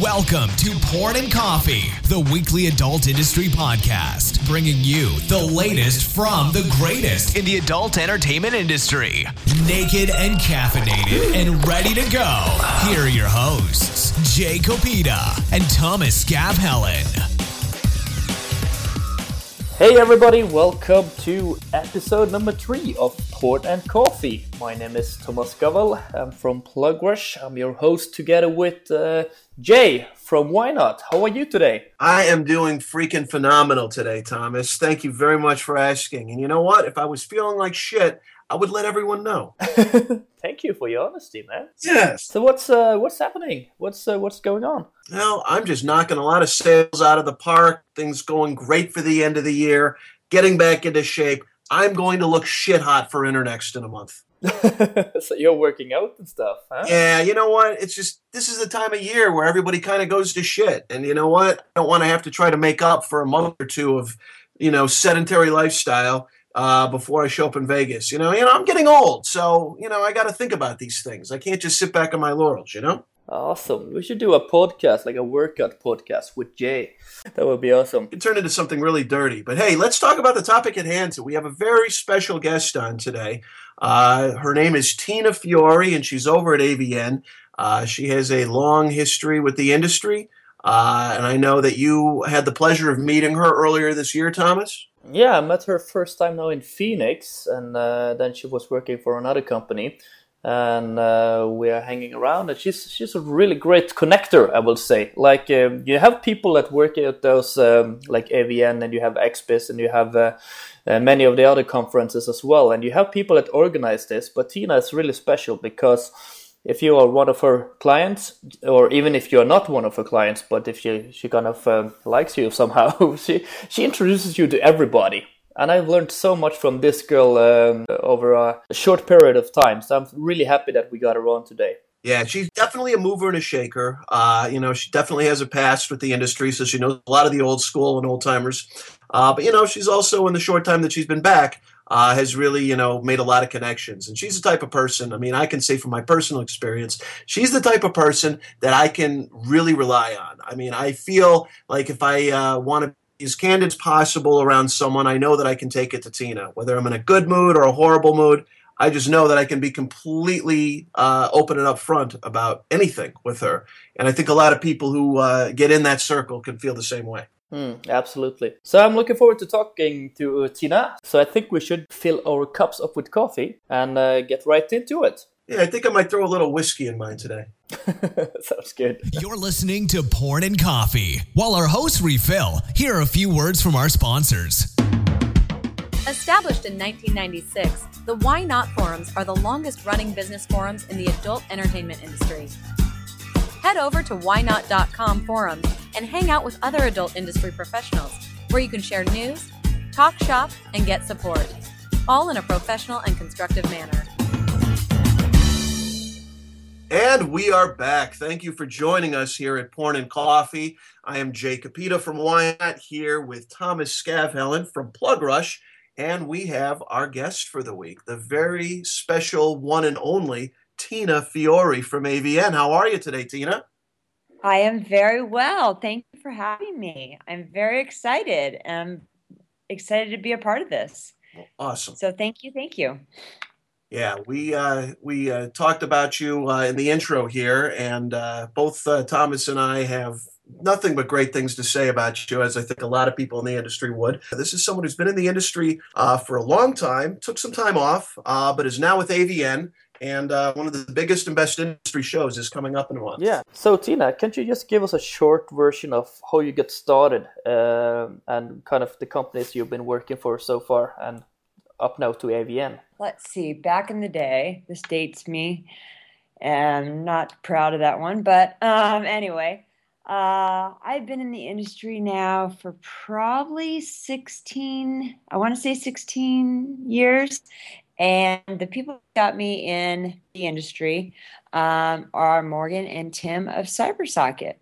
Welcome to Porn and Coffee, the weekly adult industry podcast, bringing you the latest from the greatest in the adult entertainment industry. Naked and caffeinated and ready to go. Here are your hosts, Jay Kopita and Thomas Skavhellen. Hey everybody, welcome to episode number three of Porn and Coffee. My name is Thomas Gavel. I'm from Plugrush. I'm your host together with uh, Jay from YNOT. How are you today? I am doing freaking phenomenal today, Thomas. Thank you very much for asking. And you know what? If I was feeling like shit, I would let everyone know. Thank you for your honesty, man. Yes. So what's uh, what's happening? What's uh, what's going on? Well, I'm just knocking a lot of sales out of the park. Things going great for the end of the year. Getting back into shape. I'm going to look shit hot for Internext in a month. so you're working out and stuff, huh? Yeah, you know what? It's just this is the time of year where everybody kind of goes to shit. And you know what? I don't want to have to try to make up for a month or two of, you know, sedentary lifestyle uh, before I show up in Vegas. You know, you know, I'm getting old, so you know, I got to think about these things. I can't just sit back on my laurels. You know. Awesome. We should do a podcast, like a workout podcast with Jay. That would be awesome. It turned into something really dirty. But hey, let's talk about the topic at hand. So we have a very special guest on today. Uh, her name is Tina Fiore, and she's over at AVN. Uh, she has a long history with the industry. Uh, and I know that you had the pleasure of meeting her earlier this year, Thomas. Yeah, I met her first time now in Phoenix, and uh, then she was working for another company, and uh, we are hanging around. And she's she's a really great connector, I will say. Like um, you have people that work at those um, like AVN, and you have XBIZ, and you have uh, uh, many of the other conferences as well, and you have people that organize this. But Tina is really special because if you are one of her clients, or even if you're not one of her clients, but if she she kind of um, likes you somehow, she she introduces you to everybody. And I've learned so much from this girl um, over a short period of time. So I'm really happy that we got her on today. Yeah, she's definitely a mover and a shaker. Uh, you know, she definitely has a past with the industry, so she knows a lot of the old school and old timers. Uh, but you know, she's also in the short time that she's been back, uh, has really, you know, made a lot of connections. And she's the type of person, I mean, I can say from my personal experience, she's the type of person that I can really rely on. I mean, I feel like if I uh, want to as candid as possible around someone, I know that I can take it to Tina. Whether I'm in a good mood or a horrible mood, I just know that I can be completely uh, open and upfront about anything with her. And I think a lot of people who uh, get in that circle can feel the same way. Mm, absolutely. So I'm looking forward to talking to uh, Tina. So I think we should fill our cups up with coffee and uh, get right into it. Yeah, I think I might throw a little whiskey in mine today. Sounds good. You're listening to Porn and Coffee. While our hosts refill, here are a few words from our sponsors. Established in 1996, the YNOT forums are the longest running business forums in the adult entertainment industry. Head over to ynot.com forums and hang out with other adult industry professionals where you can share news, talk shop, and get support, all in a professional and constructive manner. And we are back. Thank you for joining us here at Porn and Coffee. I am Jay Kopita from YNOT here with Thomas Skavhellen from Plugrush. And we have our guest for the week, the very special one and only Tina Fiore from AVN. How are you today, Tina? I am very well. Thank you for having me. I'm very excited. I'm excited to be a part of this. Awesome. So thank you, thank you. Yeah, we uh, we uh, talked about you uh, in the intro here, and uh, both uh, Thomas and I have nothing but great things to say about you, as I think a lot of people in the industry would. This is someone who's been in the industry uh, for a long time, took some time off, but is now with AVN. And one of the biggest and best industry shows is coming up in a month. Yeah. So, Tina, can't you just give us a short version of how you get started and kind of the companies you've been working for so far and up now to AVN? Let's see. Back in the day, this dates me, and I'm not proud of that one. But um, anyway, uh, I've been in the industry now for probably 16, I want to say 16 years. And the people who got me in the industry um, are Morgan and Tim of CyberSocket.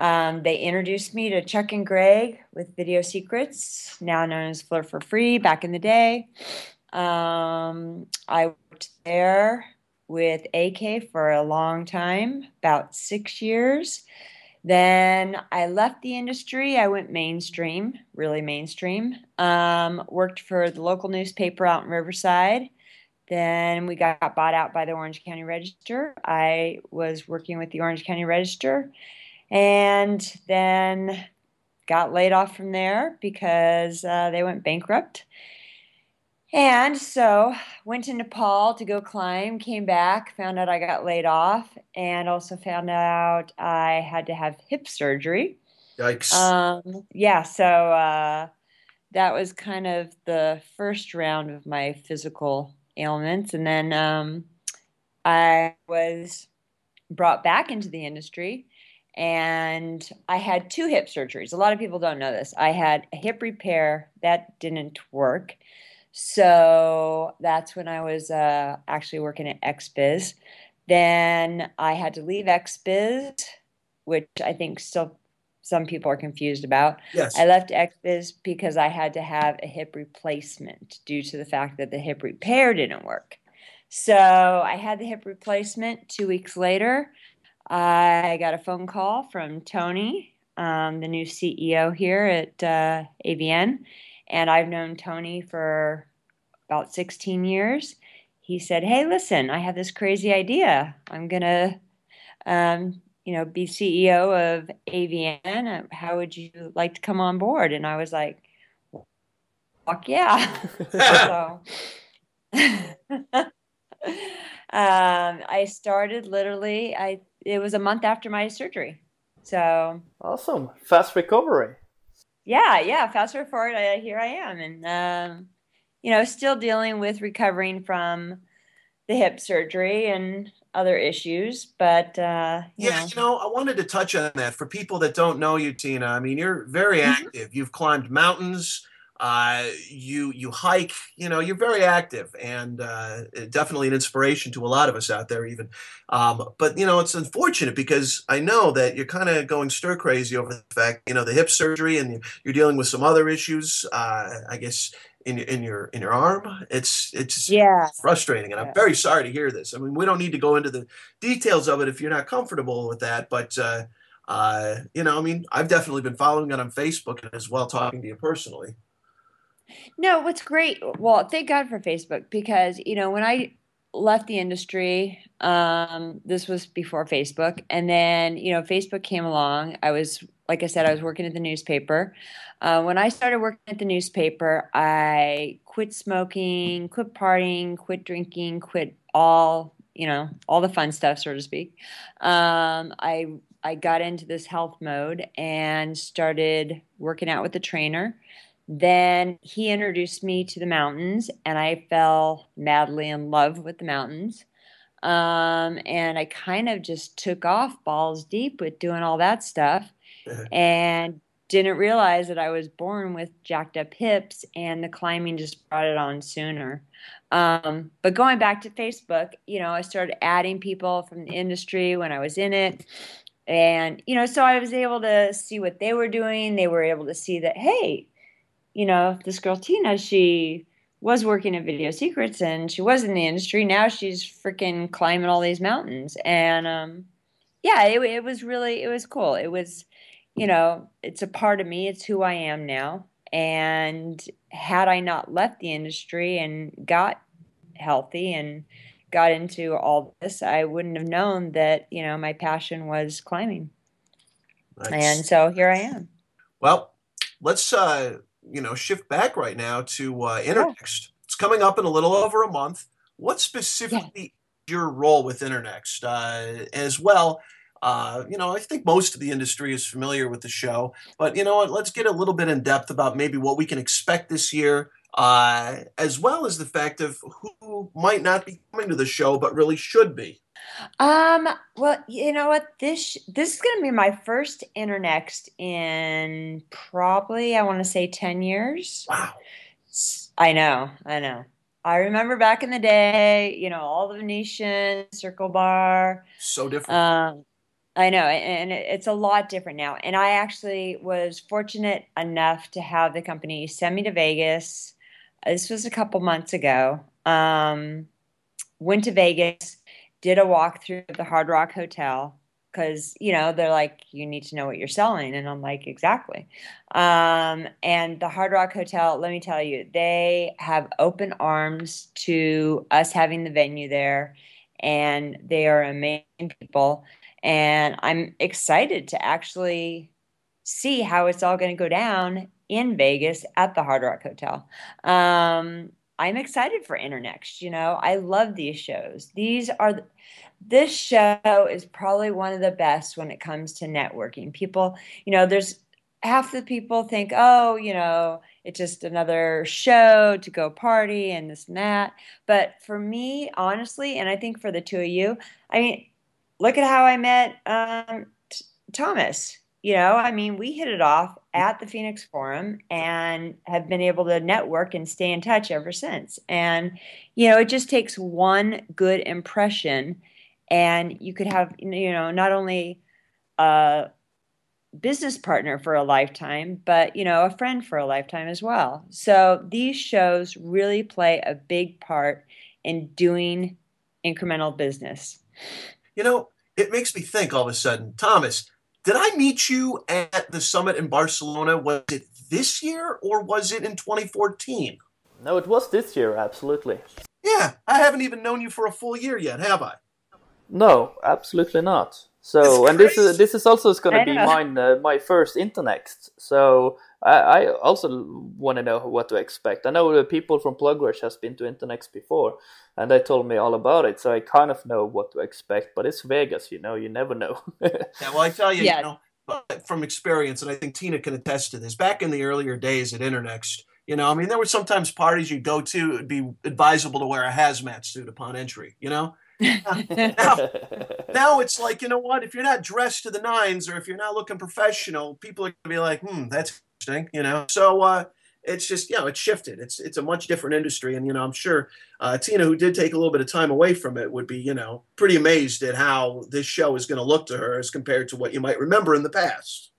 Um, they introduced me to Chuck and Greg with Video Secrets, now known as Flirt for Free, back in the day. Um, I worked there with AK for a long time, about six years. Then I left the industry. I went mainstream, really mainstream. Um, worked for the local newspaper out in Riverside. Then we got bought out by the Orange County Register. I was working with the Orange County Register and then got laid off from there because uh, they went bankrupt. And so went to Nepal to go climb, came back, found out I got laid off, and also found out I had to have hip surgery. Yikes. Um, yeah, so uh, that was kind of the first round of my physical ailments. And then um, I was brought back into the industry and I had two hip surgeries. A lot of people don't know this. I had a hip repair that didn't work. So that's when I was uh, actually working at XBiz. Then I had to leave XBiz, which I think still some people are confused about. Yes. I left XBiz because I had to have a hip replacement due to the fact that the hip repair didn't work. So I had the hip replacement. Two weeks later, I got a phone call from Tony, um, the new CEO here at uh, AVN, and I've known Tony for about 16 years. He said, "Hey, listen, I have this crazy idea. I'm gonna um, you know, be CEO of AVN. How would you like to come on board? And I was like, fuck yeah. so um, I started literally, I it was a month after my surgery. So awesome. Fast recovery. Yeah, yeah, fast forward, I, here I am. And, um, you know, still dealing with recovering from the hip surgery and other issues, but uh, you yeah, know. you know, I wanted to touch on that for people that don't know you, Tina. I mean, you're very mm-hmm. active. You've climbed mountains. Uh, you you hike. You know, you're very active and uh, definitely an inspiration to a lot of us out there. Even, um, but you know, it's unfortunate because I know that you're kind of going stir crazy over the fact, you know, the hip surgery and you're dealing with some other issues. Uh, I guess in your in your in your arm. It's it's yeah frustrating, and. I'm very sorry to hear this. I mean, we don't need to go into the details of it if you're not comfortable with that, but uh, uh, you know, I mean, I've definitely been following it on Facebook as well, talking to you personally. No, what's great. Well, thank God for Facebook because you know when I left the industry, um, this was before Facebook, and then you know Facebook came along. I was like I said, I was working at the newspaper. Uh, when I started working at the newspaper, I quit smoking, quit partying, quit drinking, quit all you know all the fun stuff, so to speak. Um, I I got into this health mode and started working out with the trainer. Then he introduced me to the mountains, and I fell madly in love with the mountains. Um, and I kind of just took off balls deep with doing all that stuff and didn't realize that I was born with jacked up hips and the climbing just brought it on sooner. Um, but going back to Facebook, you know, I started adding people from the industry when I was in it. And, you know, so I was able to see what they were doing. They were able to see that, hey, you know, this girl Tina, she was working at Video Secrets and she was in the industry. Now she's freaking climbing all these mountains. And um, yeah, it, it was really, it was cool. It was, you know, it's a part of me. It's who I am now. And had I not left the industry and got healthy and got into all this, I wouldn't have known that, you know, my passion was climbing. Nice. And so here I am. Well, let's, uh, you know, shift back right now to uh, Internext. Yeah. It's coming up in a little over a month. What specifically yeah. your role with Internext uh, as well? Uh, you know, I think most of the industry is familiar with the show, but you know what? Let's get a little bit in depth about maybe what we can expect this year, uh, as well as the fact of who might not be coming to the show but really should be. Um. Well, you know what? This this is going to be my first Internext in probably I want to say ten years. Wow. I know. I know. I remember back in the day, you know, all the Venetian, Circle Bar. So different. Um, I know, and it's a lot different now. And I actually was fortunate enough to have the company send me to Vegas. This was a couple months ago. Um, went to Vegas, did a walkthrough of the Hard Rock Hotel, because you know they're like you need to know what you're selling and i'm like exactly um, and the hard rock hotel let me tell you they have open arms to us having the venue there and they are amazing people and i'm excited to actually see how it's all going to go down in vegas at the hard rock hotel um, i'm excited for internext you know i love these shows these are this show is probably one of the best when it comes to networking. People, you know, there's half the people think, oh, you know, it's just another show to go party and this and that. But for me, honestly, and I think for the two of you, I mean, look at how I met um, Thomas. You know, I mean, we hit it off Mm-hmm. at the Phoenix Forum and have been able to network and stay in touch ever since. And, you know, it just takes one good impression and you could have you know not only a business partner for a lifetime but you know a friend for a lifetime as well. So these shows really play a big part in doing incremental business. You know it makes me think all of a sudden thomas did i meet you at the summit in barcelona? Was it this year or was it in 2014 no it was this year absolutely. Yeah i haven't even known you for a full year yet have i? No, absolutely not. So, and this is this is also going to be mine, uh, my first Internext. So, I, I also want to know what to expect. I know the people from Plugrush has been to Internext before, and they told me all about it. So I kind of know what to expect. But it's Vegas, you know. You never know. yeah, well, I tell you, yeah. you know, from experience, and I think Tina can attest to this. Back in the earlier days at Internext, you know, I mean, there were sometimes parties you'd go to. It'd be advisable to wear a hazmat suit upon entry. You know now, now it's like, you know what? If you're not dressed to the nines or if you're not looking professional, people are going to be like, hmm, that's interesting, you know? So, uh, it's just you know it's shifted it's it's a much different industry and you know i'm sure uh, tina who did take a little bit of time away from it would be you know pretty amazed at how this show is going to look to her as compared to what you might remember in the past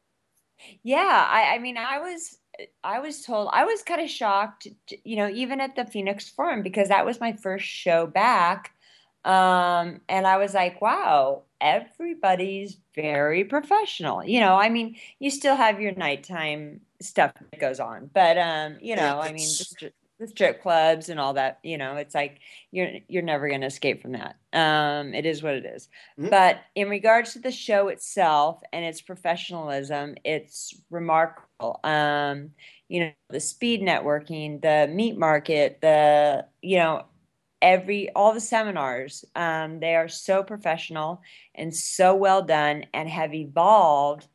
yeah i, I mean i was i was told i was kind of shocked you know even at the phoenix forum because that was my first show back um, and I was like, wow, everybody's very professional. You know, I mean, you still have your nighttime stuff that goes on, but um, you know, I mean, the, the strip clubs and all that. You know, it's like you're you're never going to escape from that. Um, it is what it is. Mm-hmm. But in regards to the show itself and its professionalism, it's remarkable. Um, you know, the speed networking, the meat market, the you know every all the seminars um, they are so professional and so well done and have evolved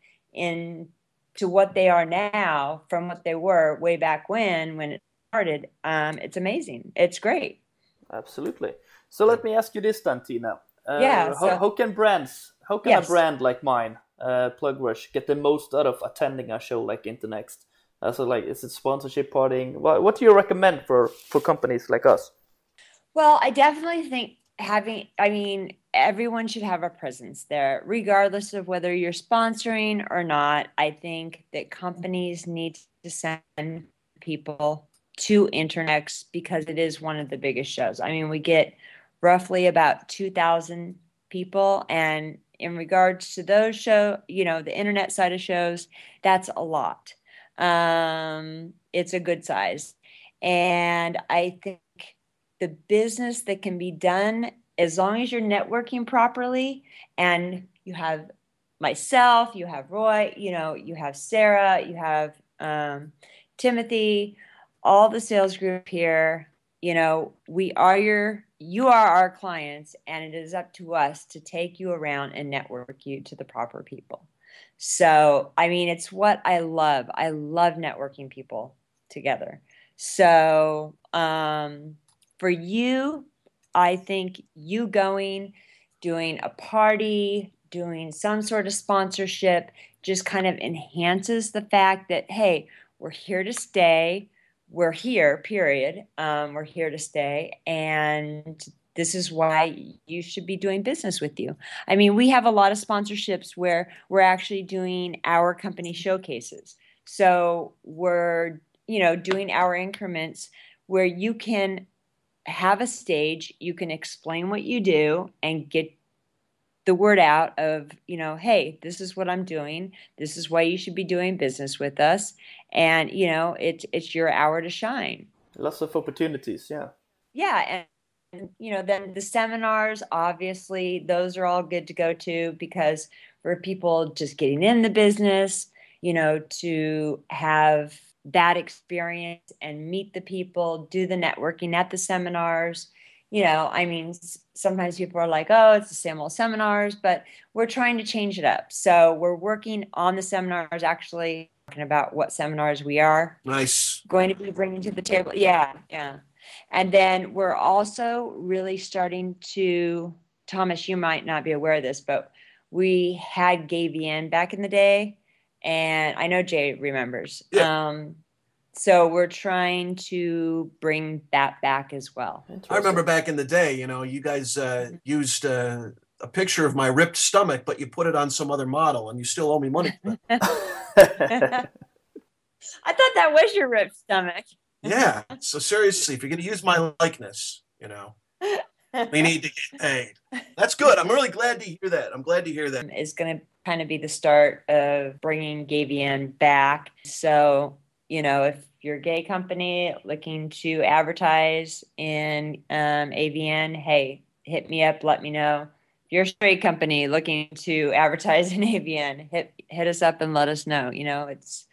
into what they are now from what they were way back when when it started um, it's amazing. It's great. Absolutely. So let me ask you this then tina. Uh, yeah so, how, how, can brands how can yes. a brand like mine uh, Plugrush get the most out of attending a show like Internext? Uh, so like is it sponsorship partying? What, what do you recommend for for companies like us? Well, I definitely think having, I mean, everyone should have a presence there, regardless of whether you're sponsoring or not. I think that companies need to send people to Internext because it is one of the biggest shows. I mean, we get roughly about 2,000 people. And in regards to those show, you know, the internet side of shows, that's a lot. Um, it's a good size. And I think the business that can be done as long as you're networking properly and you have myself, you have Roy, you know, you have Sarah, you have um, Timothy, all the sales group here. You know, we are your, you are our clients, and it is up to us to take you around and network you to the proper people. So, I mean, it's what I love. I love networking people together. So, um, for you, I think you going, doing a party, doing some sort of sponsorship just kind of enhances the fact that, hey, we're here to stay. We're here, period. Um, we're here to stay. And this is why you should be doing business with you. I mean, we have a lot of sponsorships where we're actually doing our company showcases. So we're, you know, doing our increments where you can have a stage, you can explain what you do and get the word out of, you know, hey, this is what I'm doing. This is why you should be doing business with us. And, you know, it's it's your hour to shine. Lots of opportunities, yeah. Yeah, and you know, then the seminars, obviously, those are all good to go to because for people just getting in the business, you know, to have that experience and meet the people, do the networking at the seminars. You know, I mean, sometimes people are like, oh, it's the same old seminars, but we're trying to change it up. So we're working on the seminars, actually talking about what seminars we are Nice. going to be bringing to the table. Yeah, yeah. And then we're also really starting to, Thomas, you might not be aware of this, but we had GayVN back in the day. And I know Jay remembers. Yeah. Um, so we're trying to bring that back as well. I remember back in the day, you know, you guys uh, used uh, a picture of my ripped stomach, but you put it on some other model, and you still owe me money. for. I thought that was your ripped stomach. yeah. So seriously, if you're going to use my likeness, you know, we need to get paid. That's good. I'm really glad to hear that. I'm glad to hear that. is going to kind of be the start of bringing GayVN back. So, you know, if you're a gay company looking to advertise in um, AVN, hey, hit me up, let me know. If you're a straight company looking to advertise in AVN, hit hit us up and let us know. You know, it's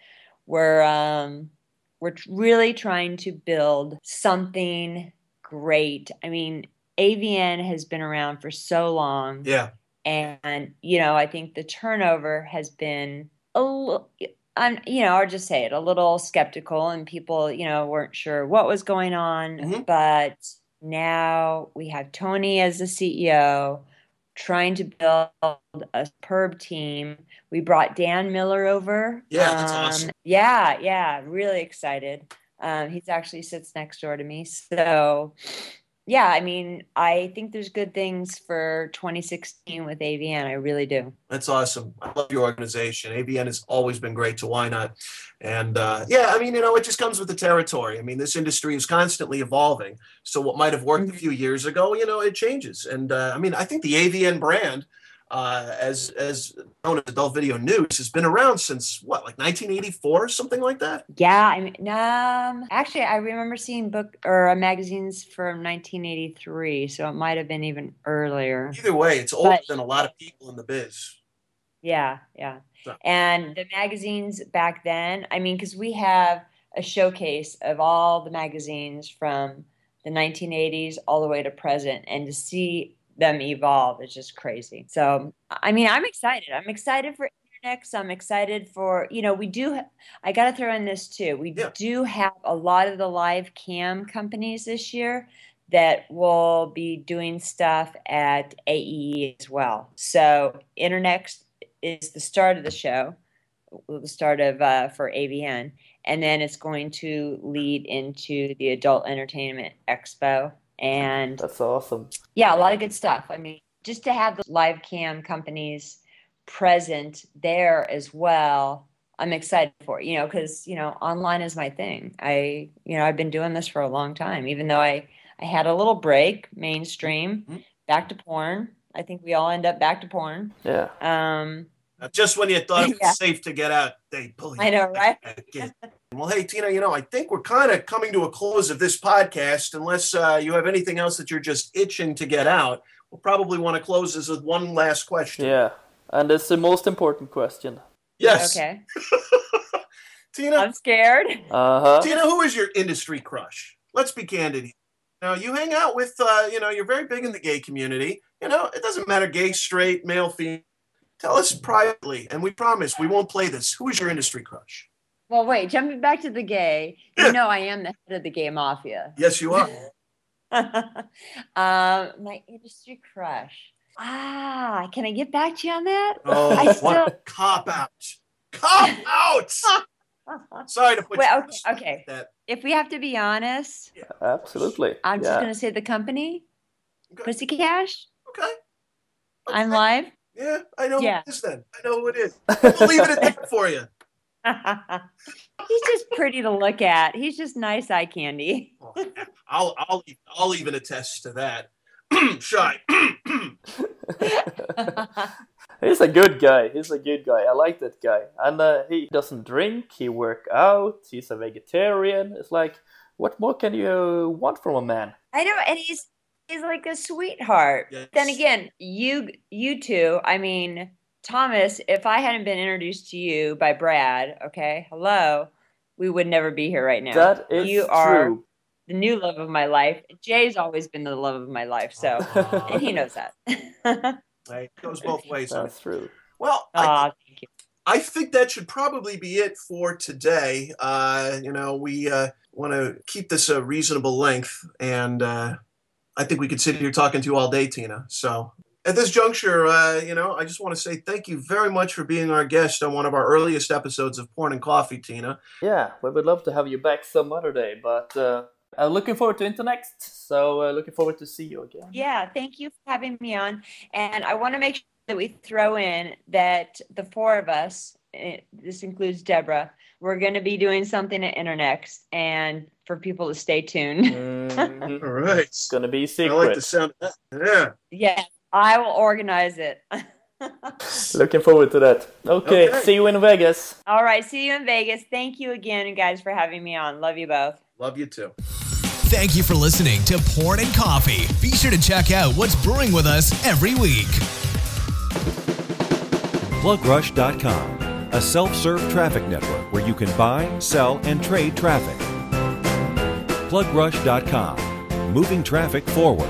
we're um, we're really trying to build something great. I mean, AVN has been around for so long Yeah. and you know i think the turnover has been a little i'm you know i'll just say it a little skeptical and people you know weren't sure what was going on Mhm. but now we have tony as the ceo trying to build a superb team we brought dan miller over Yeah, that's awesome. yeah yeah really excited um, he's actually sits next door to me so yeah, I mean, I think there's good things for 2016 with AVN. I really do. That's awesome. I love your organization. AVN has always been great to YNOT? And uh, yeah, I mean, you know, it just comes with the territory. I mean, this industry is constantly evolving. So what might have worked a few years ago, you know, it changes. And uh, I mean, I think the AVN brand, uh, as as known as Adult Video News, has been around since what, like 1984 something like that. Yeah, I mean, um, actually, I remember seeing book or uh, magazines from 1983, so it might have been even earlier. Either way, it's older But- than a lot of people in the biz. Yeah, yeah. So- And the magazines back then, I mean, because we have a showcase of all the magazines from the 1980s all the way to present, and to see them evolve is just crazy. So, I mean, I'm excited. I'm excited for Internext. I'm excited for, you know, we do, I got to throw in this too. We Yeah. do have a lot of the live cam companies this year that will be doing stuff at AEE as well. So, Internext is the start of the show, the start of uh, for AVN, and then it's going to lead into the Adult Entertainment Expo, and That's awesome. yeah, a lot of good stuff. I mean, just to have the live cam companies present there as well, I'm excited for it, you know, because you know, online is my thing. I, you know, I've been doing this for a long time, even though I I had a little break, mainstream, Mhm. back to porn. I think we all end up back to porn. Yeah. Um, Uh, Just when you thought it was Yeah. safe to get out, they pull you I know, right? back in. Well, hey, Tina, you know, I think we're kind of coming to a close of this podcast. Unless uh, you have anything else that you're just itching to get out, we'll probably want to close this with one last question. Yeah. And it's the most important question. Yes. okay, Tina, I'm scared. Uh huh. Tina, who is your industry crush? Let's be candid. here. Now, you hang out with, uh, you know, you're very big in the gay community. You know, it doesn't matter gay, straight, male, female. Tell us privately, and we promise we won't play this. Who is your industry crush? Well, wait, jumping back to the gay, Yeah. you know, I am the head of the gay mafia. Yes, you are. um, my industry crush. Ah, can I get back to you on that? Oh, I still- a cop out. Cop out. Sorry to put Wait, you on okay, the spot okay. like that. If we have to be honest, Absolutely. I'm just gonna say the company, Okay. Pussy Cash. Okay. I'm Okay. live. Yeah, I know Yeah. who it is then. I know who it is. We'll leave it at that for you. He's just pretty to look at. He's just nice eye candy. I'll I'll I'll even attest to that. Shy. He's a good guy. He's a good guy. I like that guy. And uh, he doesn't drink. He work out. He's a vegetarian. It's like, what more can you want from a man? I know, and he's he's like a sweetheart. Yes. Then again, you you two, I mean, Thomas, if I hadn't been introduced to you by Brad, okay, hello, we would never be here right now. That is you are true. the new love of my life. Jay's always been the love of my life, so and he knows that. Right? It goes both ways. That's true. Well, I, thank you. I think that should probably be it for today. Uh, you know, we uh, want to keep this a reasonable length, and uh, I think we could sit here talking to you all day, Tina. So at this juncture, uh, you know, I just want to say thank you very much for being our guest on one of our earliest episodes of Porn and Coffee, Tina. Yeah, we would love to have you back some other day, but uh, I'm looking forward to Internext. So uh, looking forward to see you again. Yeah, thank you for having me on. And I want to make sure that we throw in that the four of us, eh, this includes Deborah, we're going to be doing something at Internext and for people to stay tuned. Mhm. All right. It's gonna be secret. I like the sound of that. Yeah. yeah, I will organize it. Looking forward to that. Okay, Okay. see you in Vegas. All right, see you in Vegas. Thank you again, guys, for having me on. Love you both. Love you too. Thank you for listening to Porn and Coffee. Be sure to check out what's brewing with us every week. PlugRush.com, a self serve traffic network where you can buy, sell, and trade traffic. PlugRush.com, moving traffic forward.